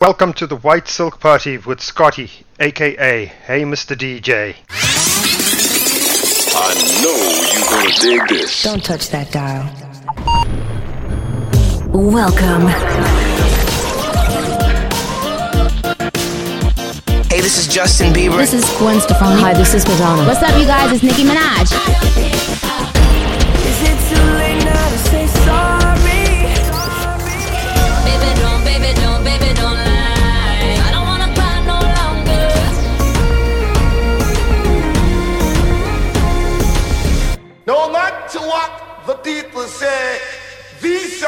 Welcome to the White Silk Party with Scotty, aka Hey Mr. DJ. I know you're gonna dig this. Don't touch that dial. Welcome. Hey, this is Justin Bieber. This is Gwen Stefani. Hi, this is Madonna. What's up, you guys? It's Nicki Minaj.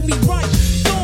to me right.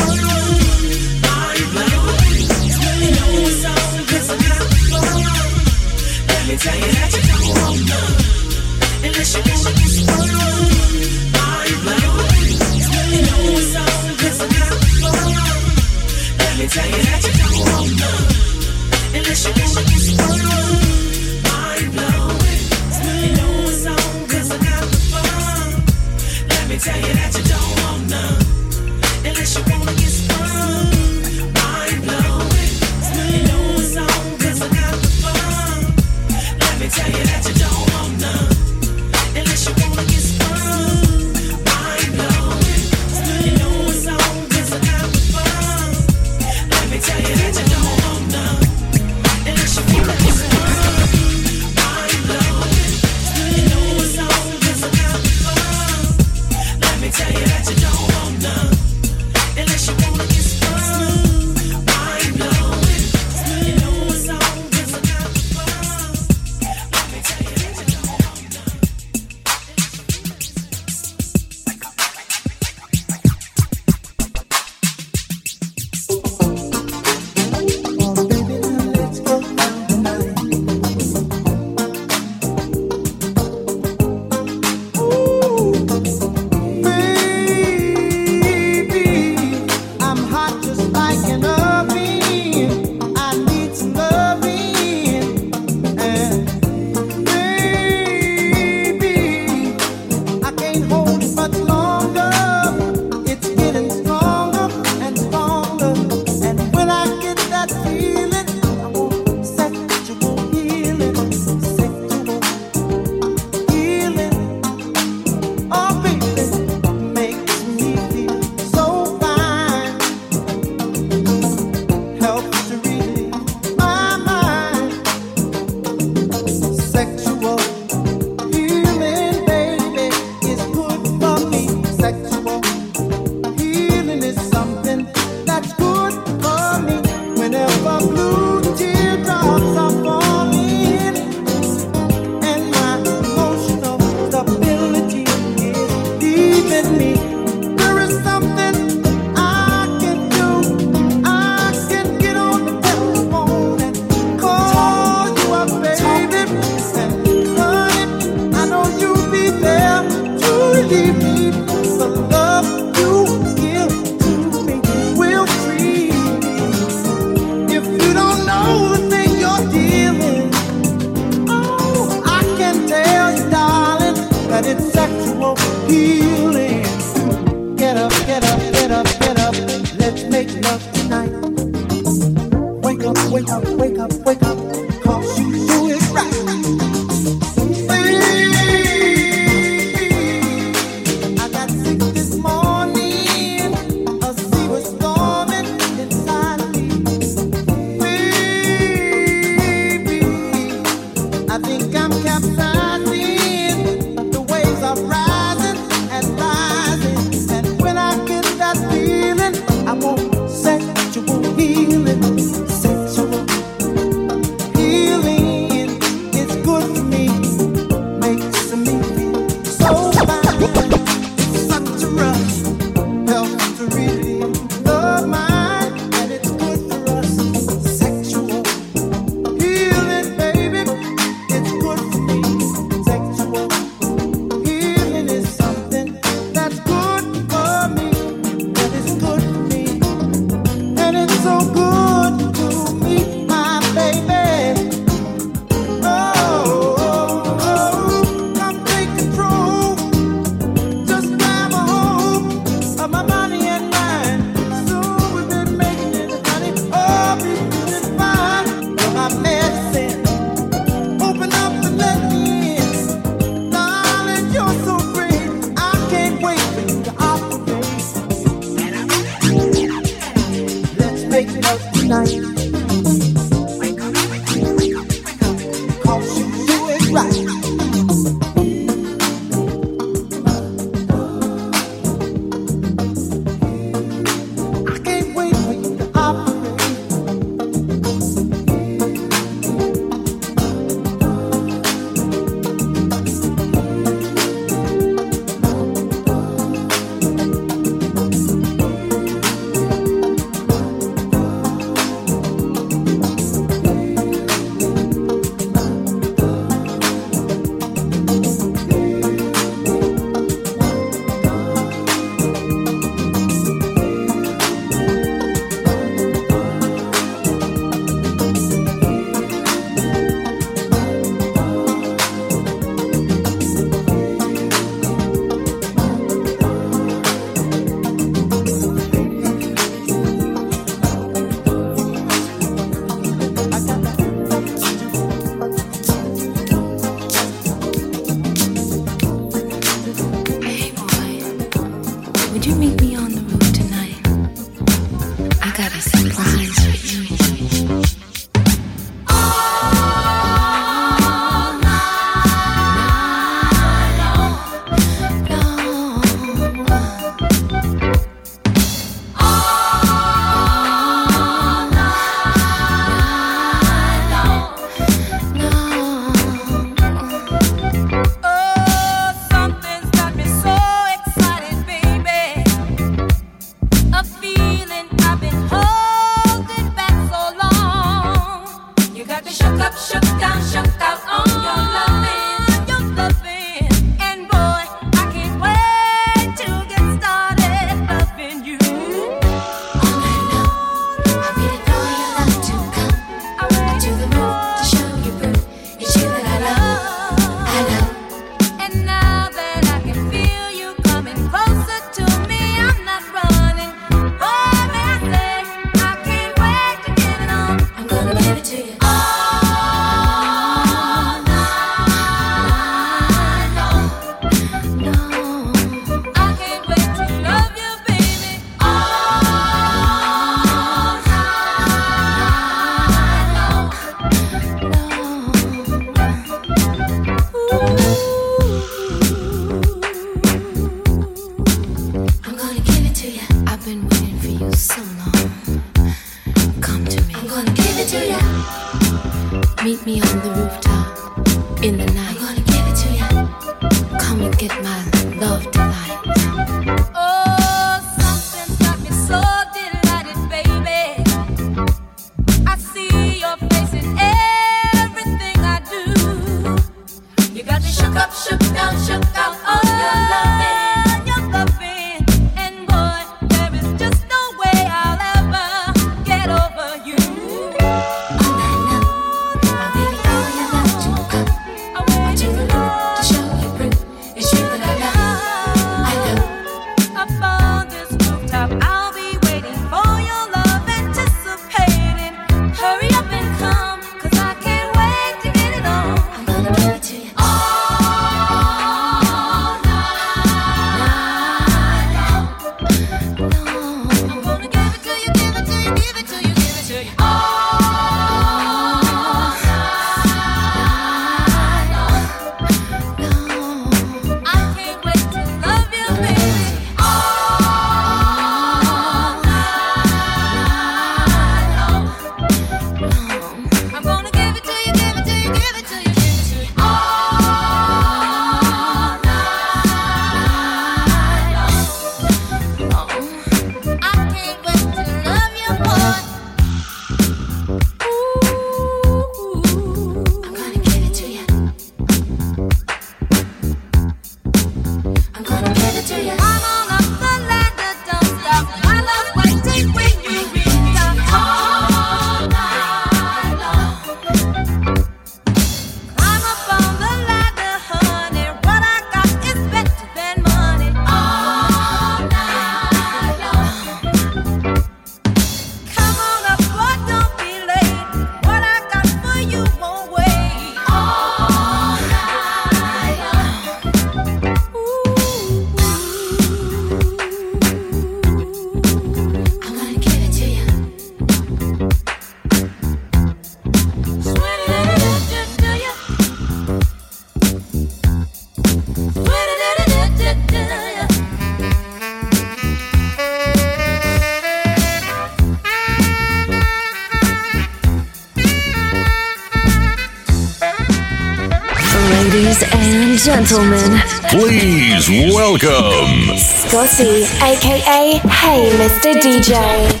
Gentlemen, Please welcome Scotty, aka Hey Mr. DJ.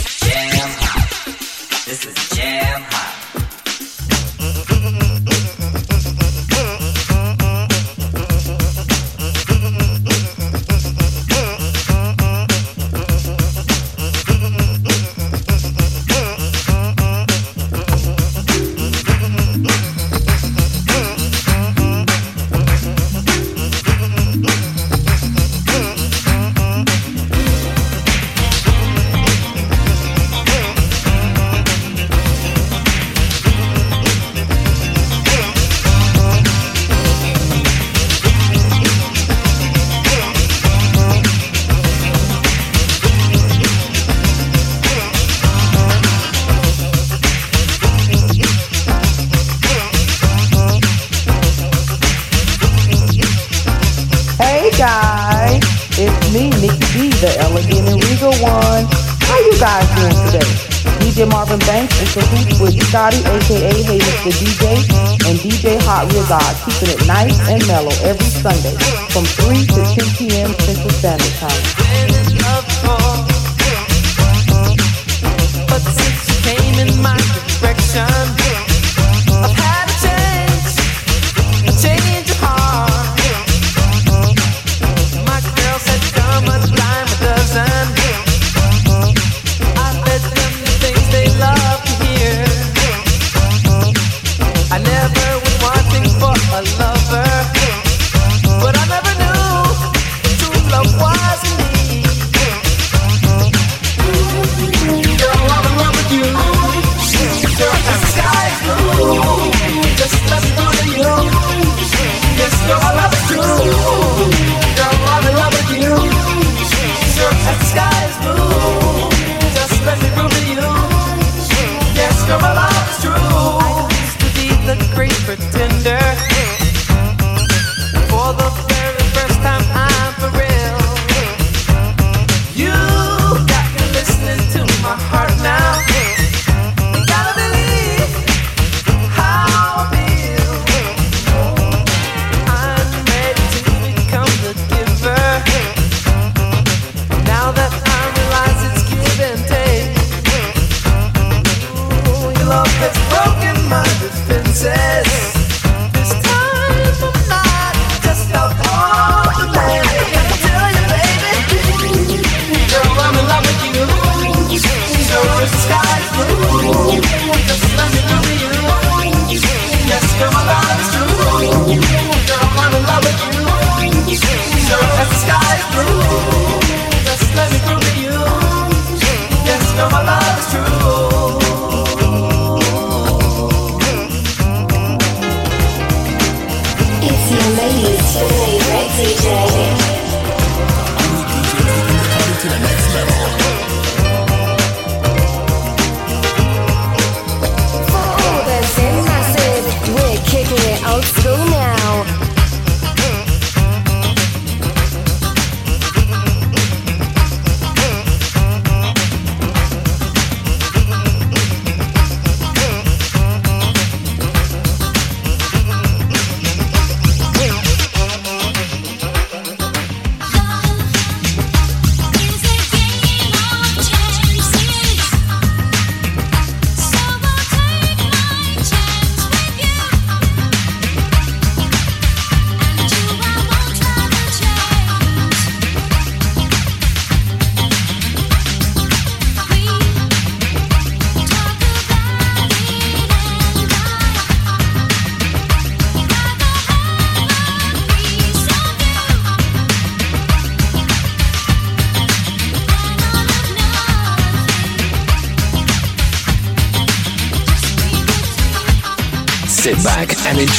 jam hot. This is jam hot. Scotty, aka Hey Mr. DJ, and DJ Hot Real God, keeping it nice and mellow every Sunday from 3 to ten p.m. Central Standard Time.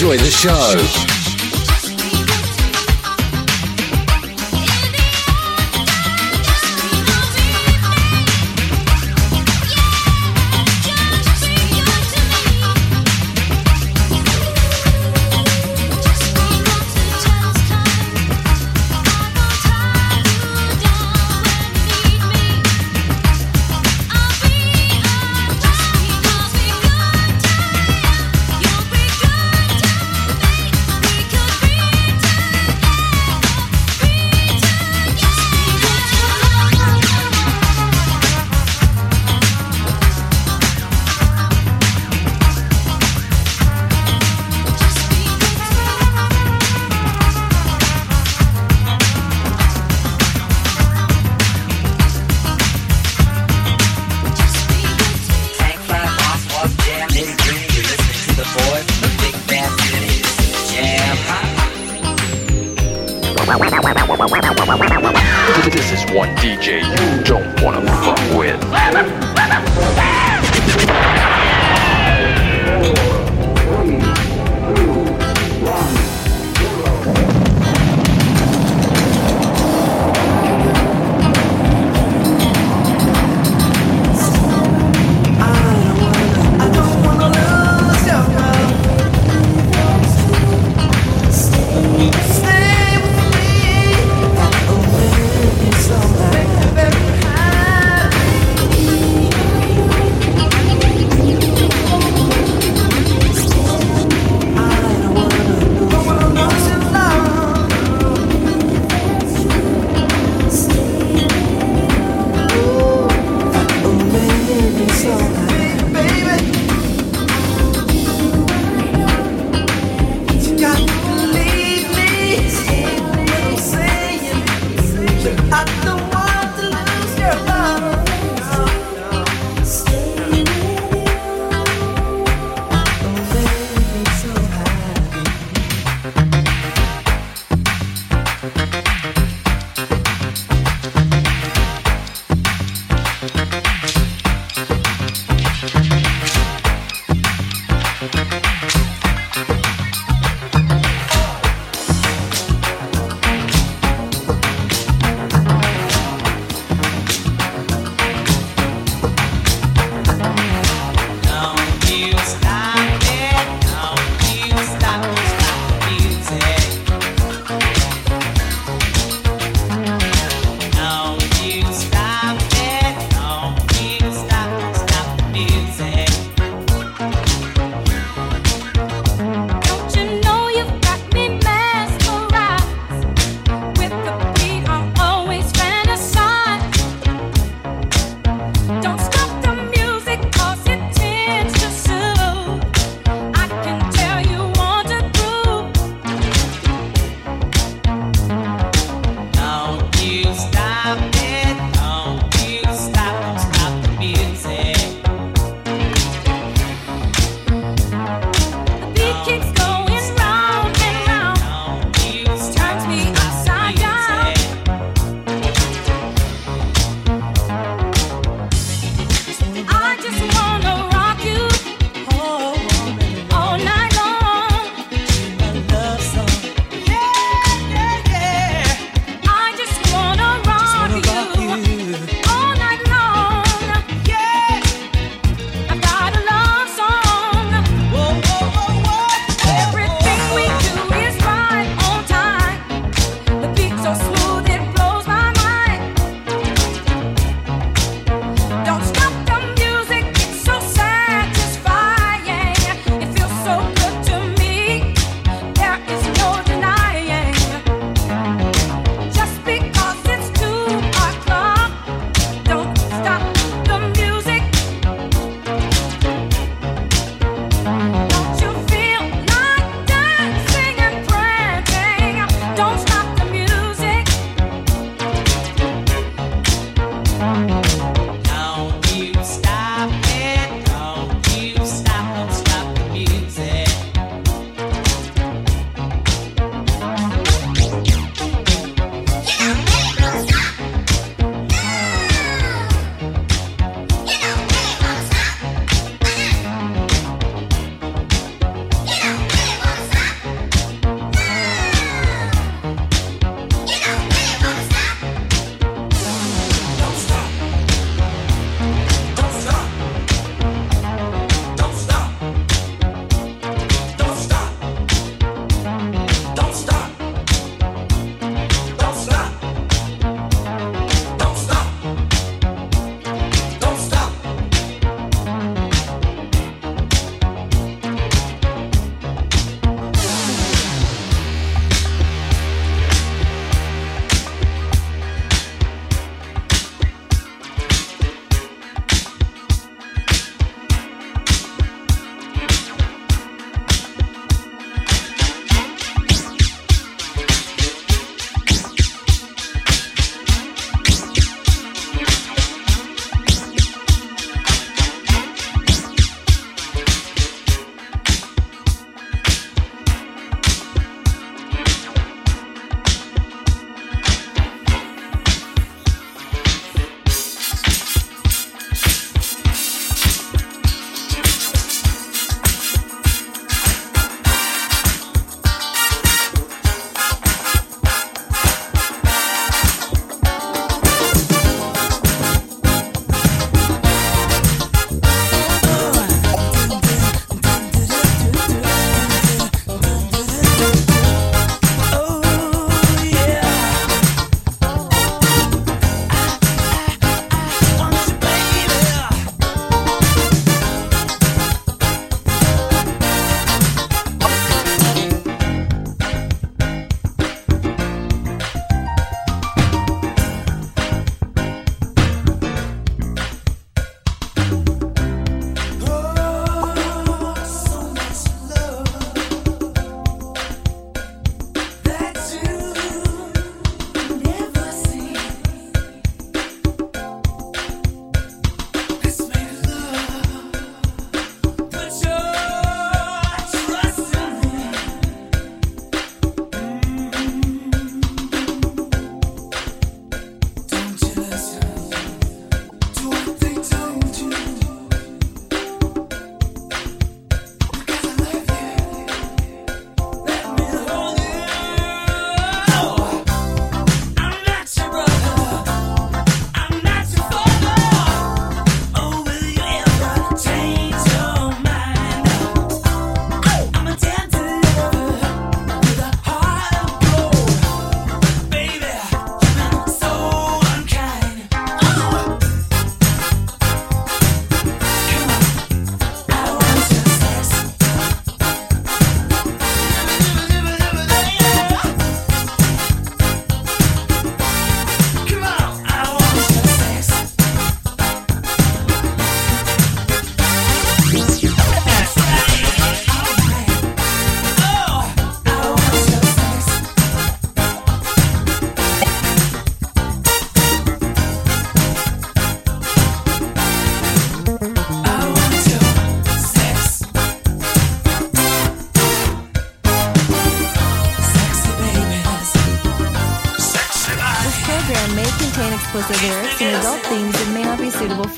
Enjoy the show. Lyrics and adult themes that may not be suitable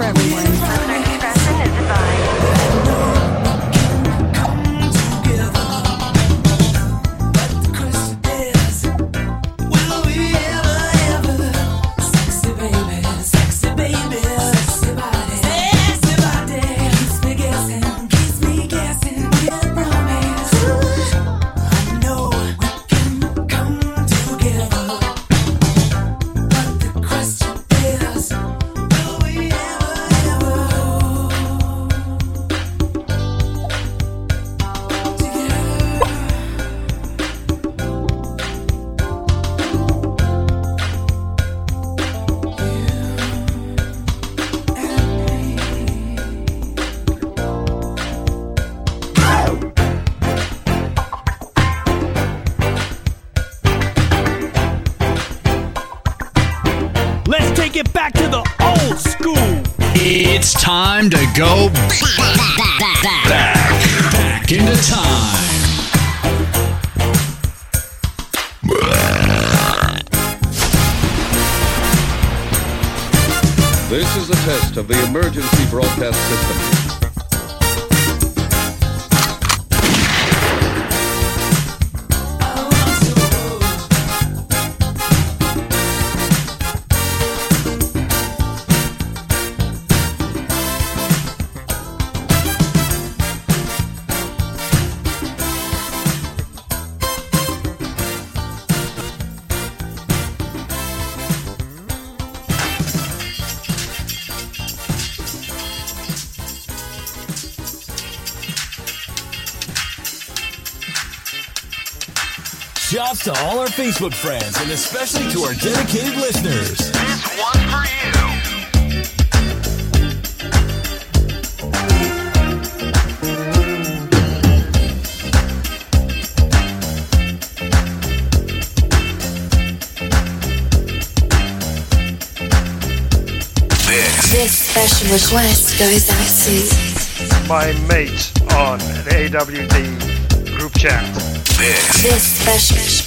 time to go back, back, back into time. This is a test of the emergency broadcast system. Shouts to all our Facebook friends and especially to our dedicated listeners. This one's for you. This special request goes out to My mate on the AWD group chat. This special.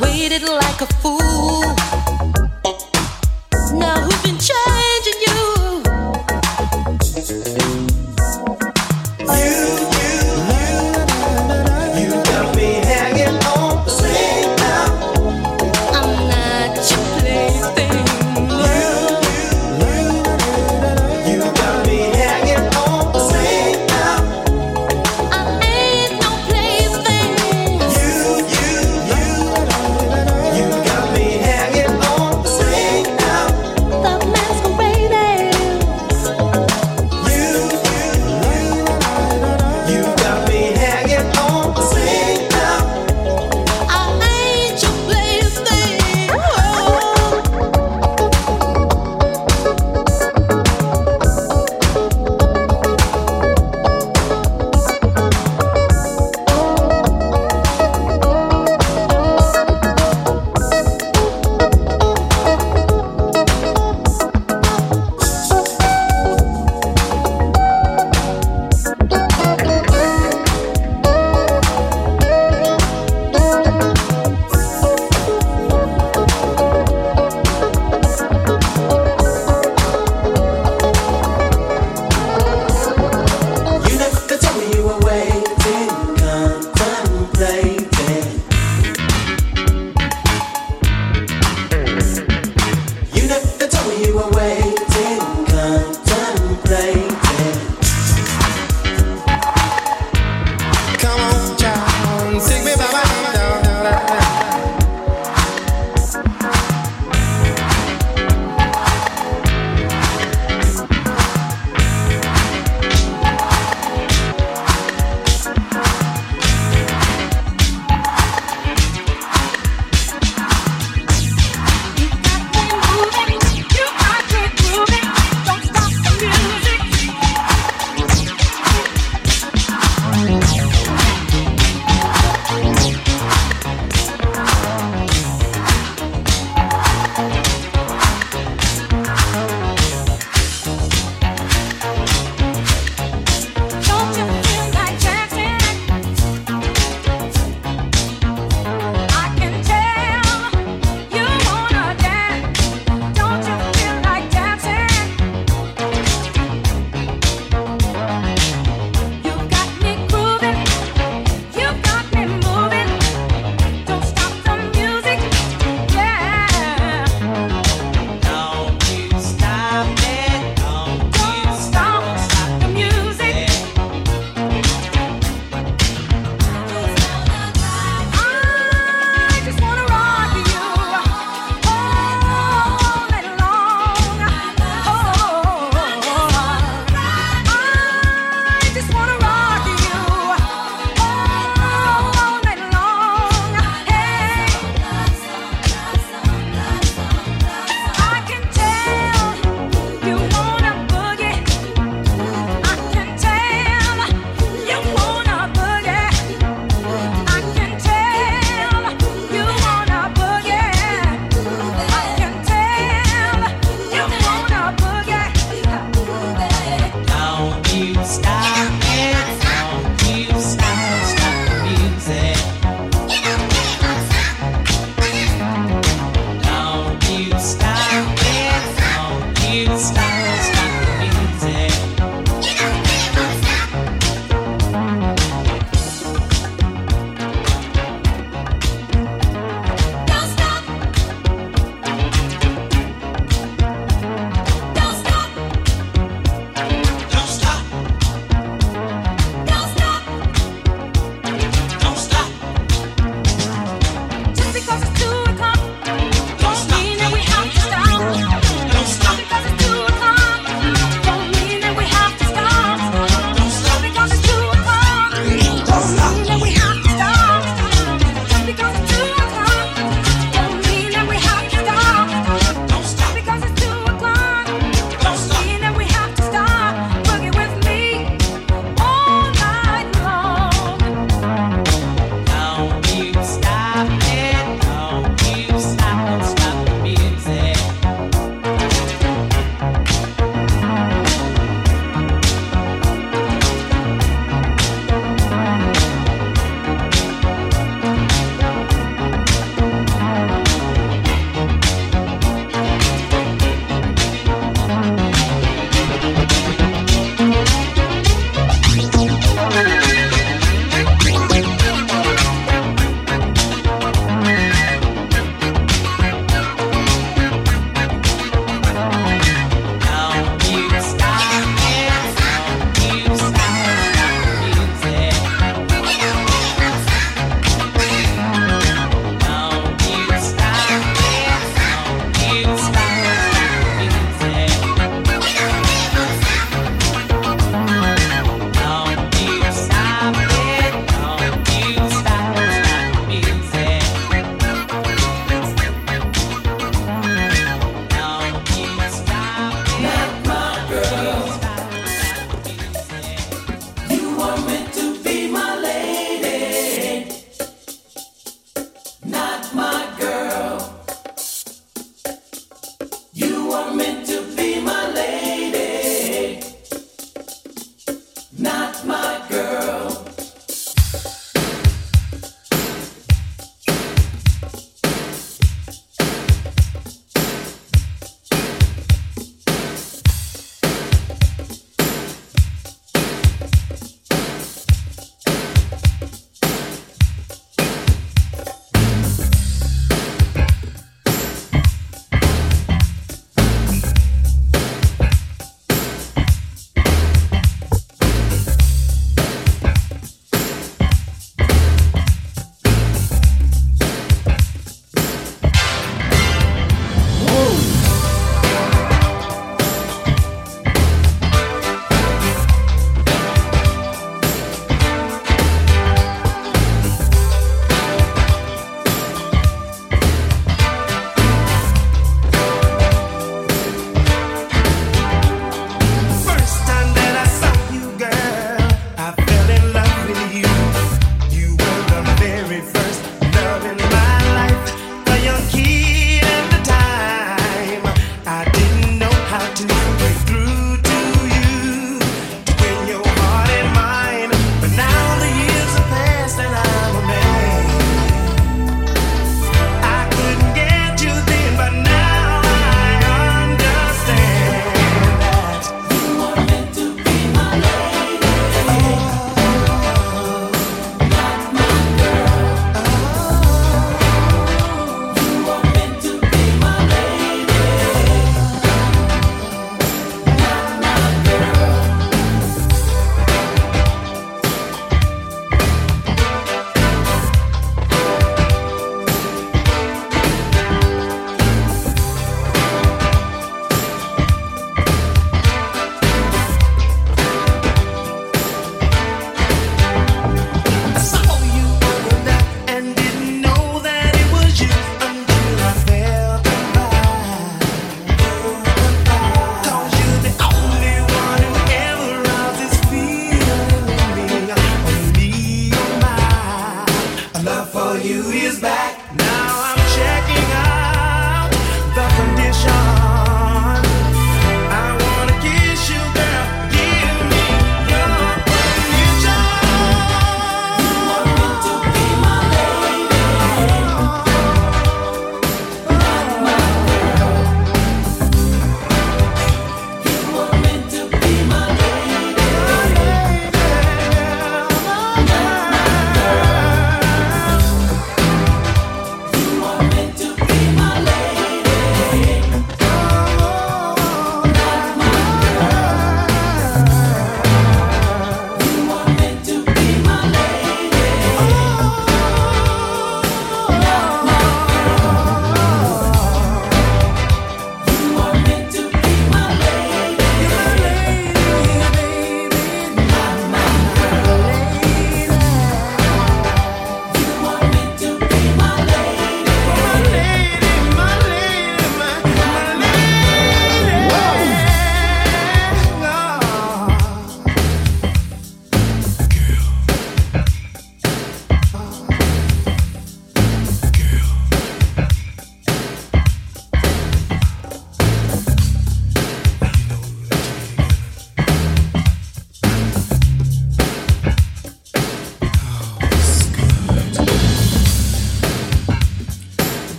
waited like a fool.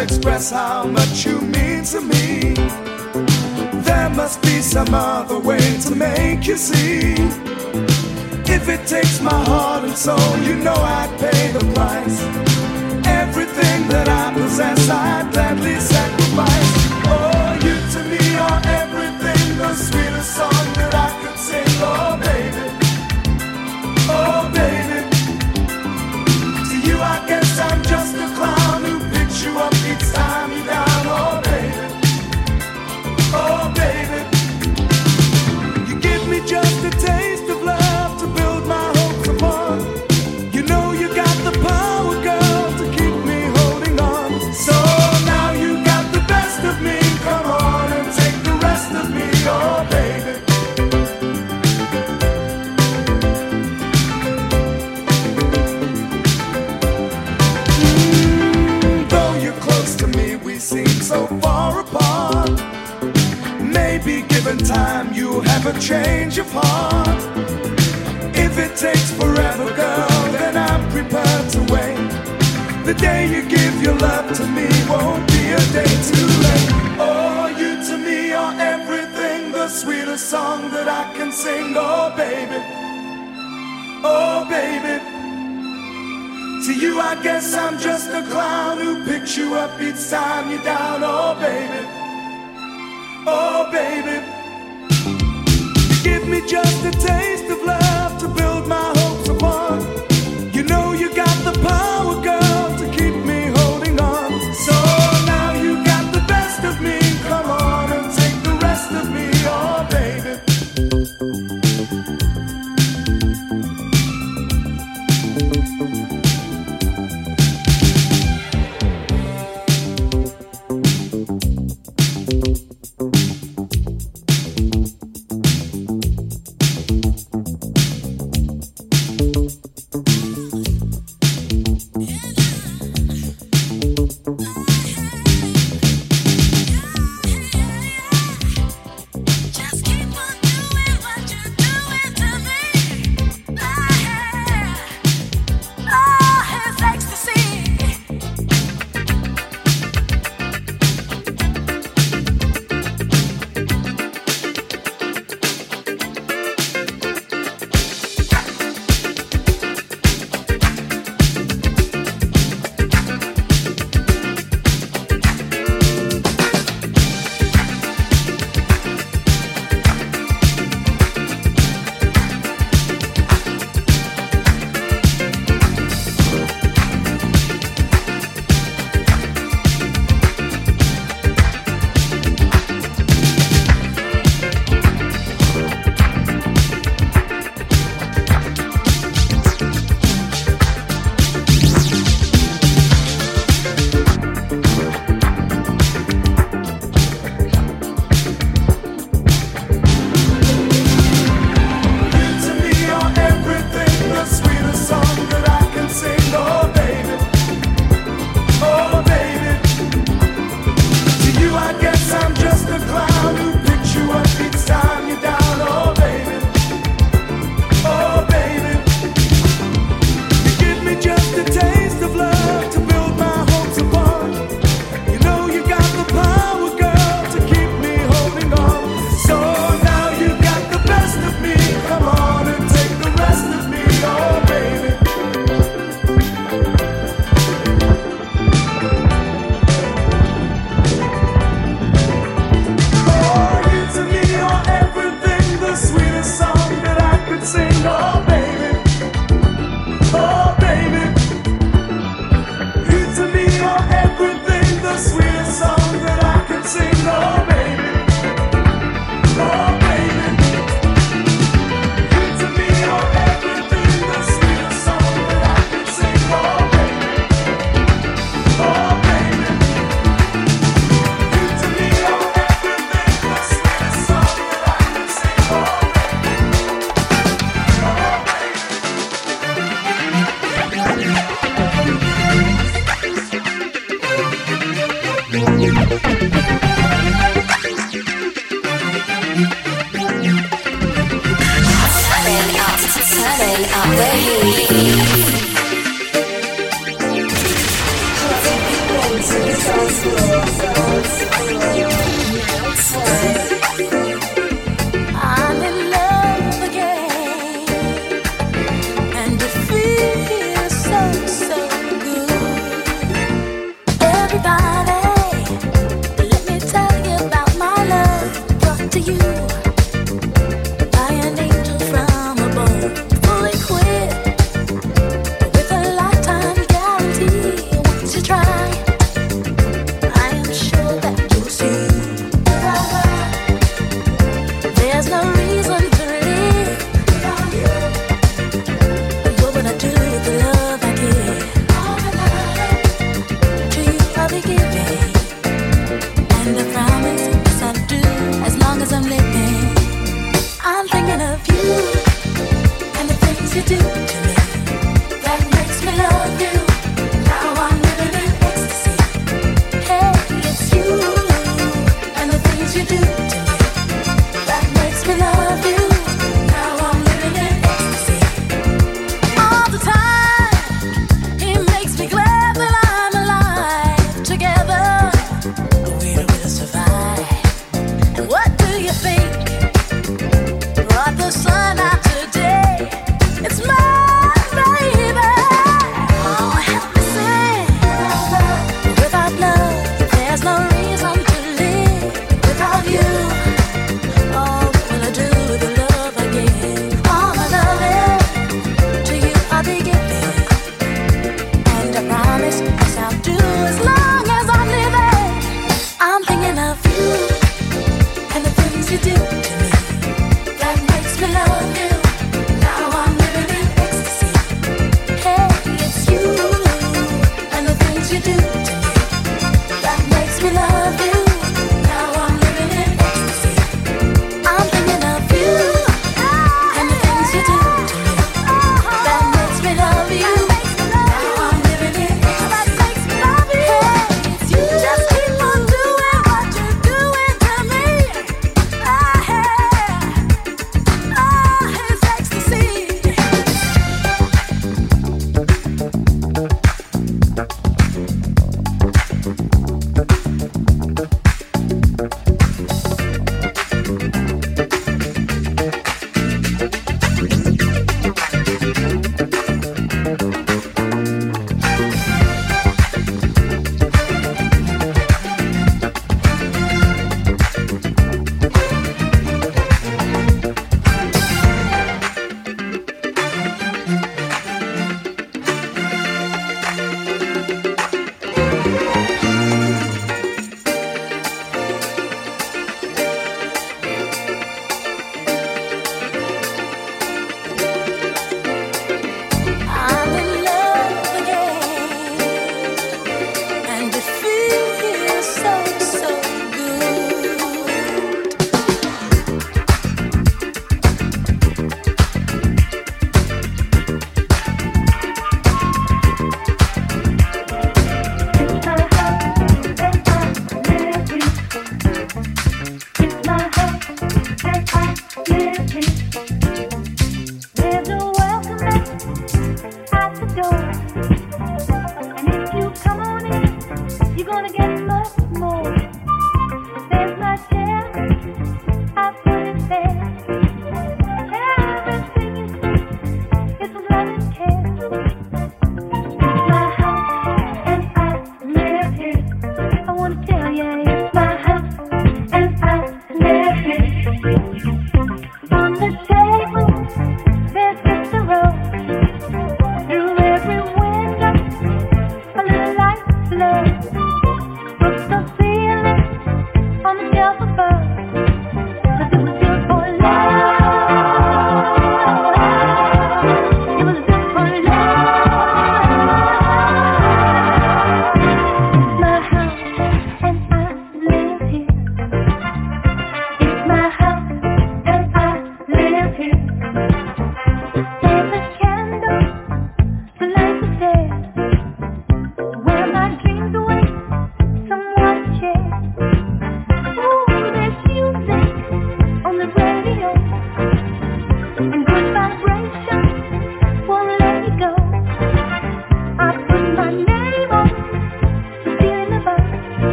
Express how much you mean to me. There must be some other way to make you see. If it takes my heart and soul, you know I'd pay the price. Everything that I possess, I'd gladly sacrifice. Oh, you to me are everything, the sweetest song a change of heart. If it takes forever, girl, then I'm prepared to wait. The day you give your love to me won't be a day too late. Oh, you to me are everything, the sweetest song that I can sing. Oh, baby. Oh, baby. To you, I guess I'm just a clown who picks you up each time you're down. Oh, baby. Oh, baby. Give me just a taste of love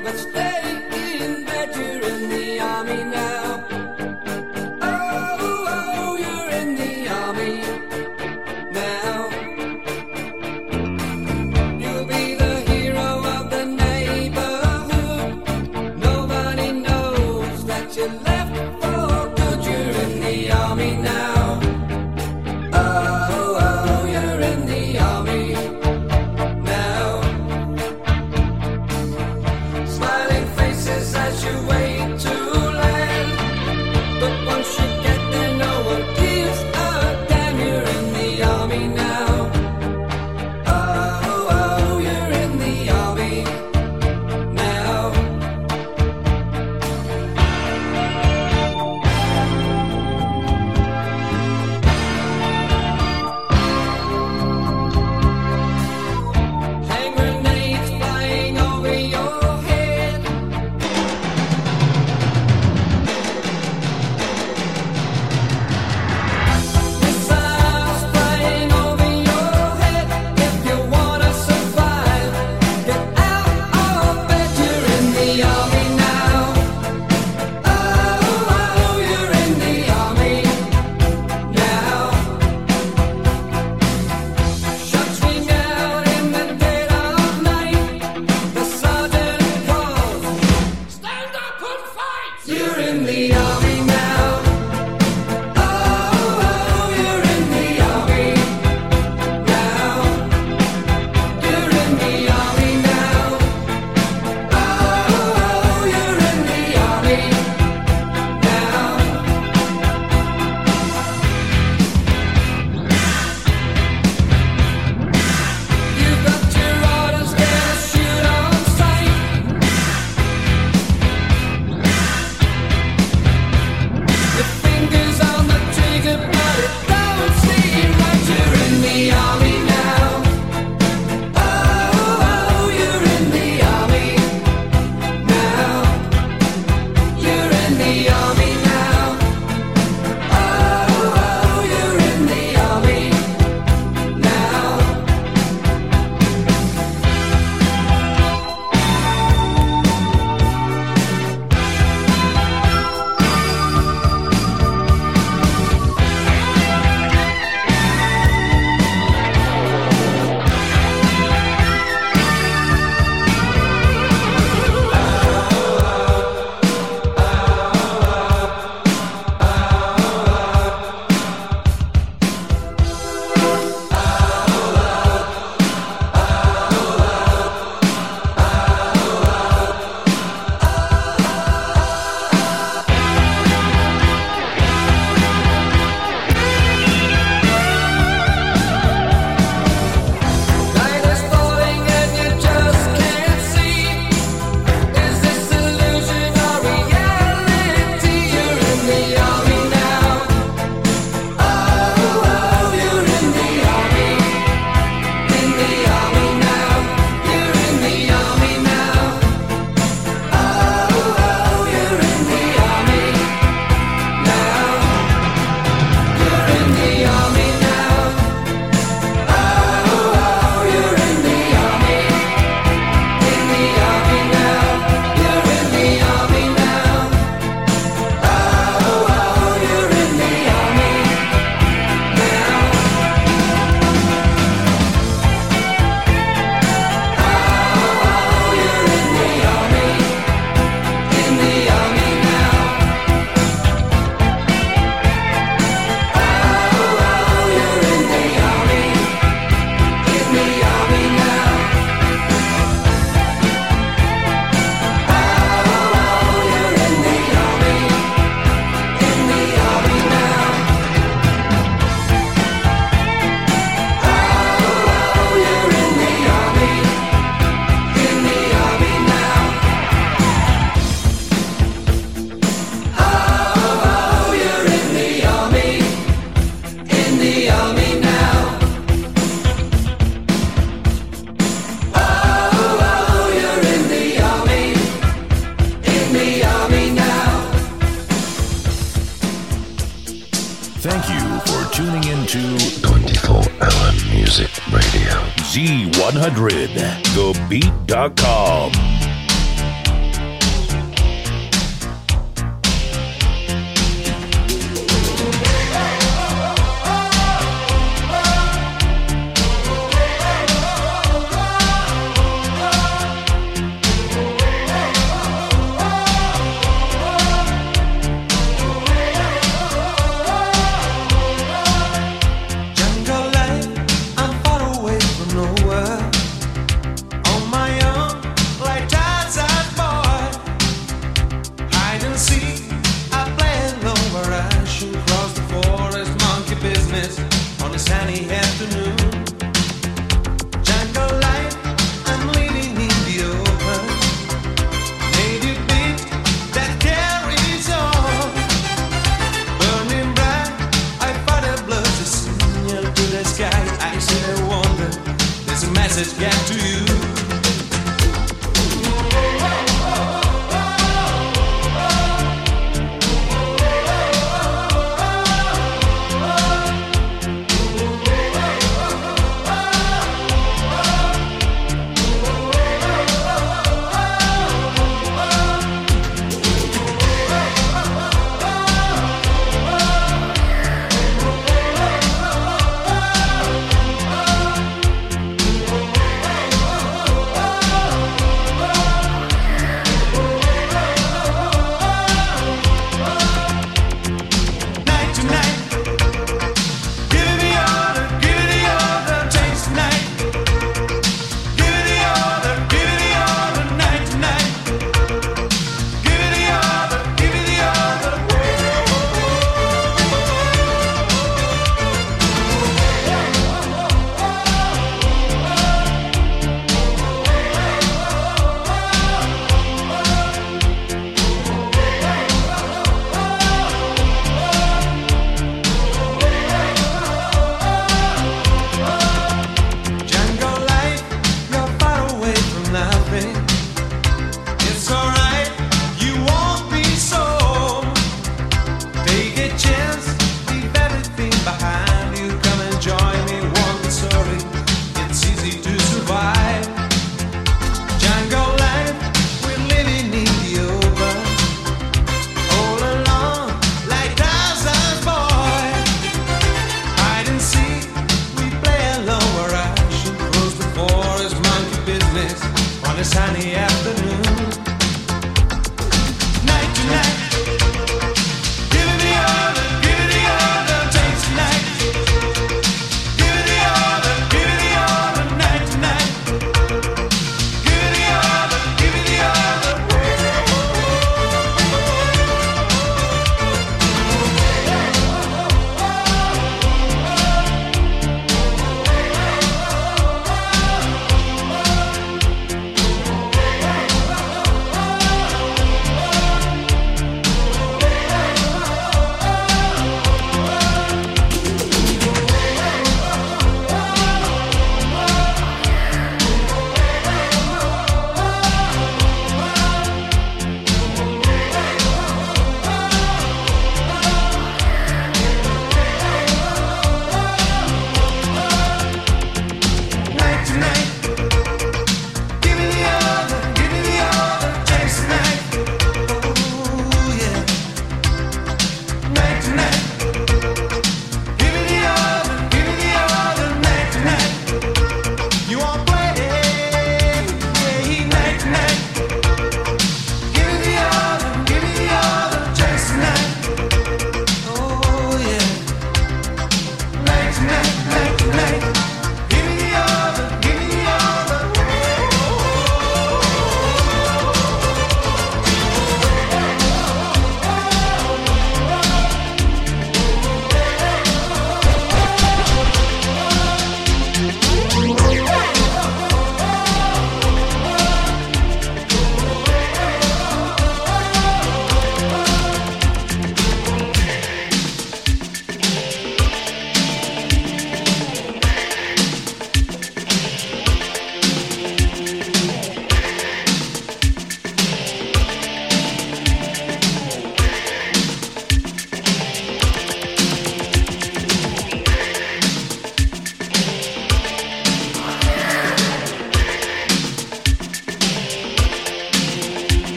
But. stay.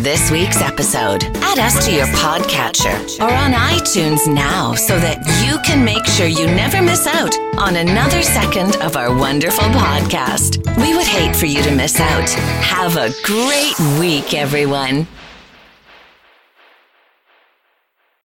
This week's episode. Add us to your podcatcher or on iTunes now so that you can make sure you never miss out on another second of our wonderful podcast. We would hate for you to miss out. Have a great week, everyone.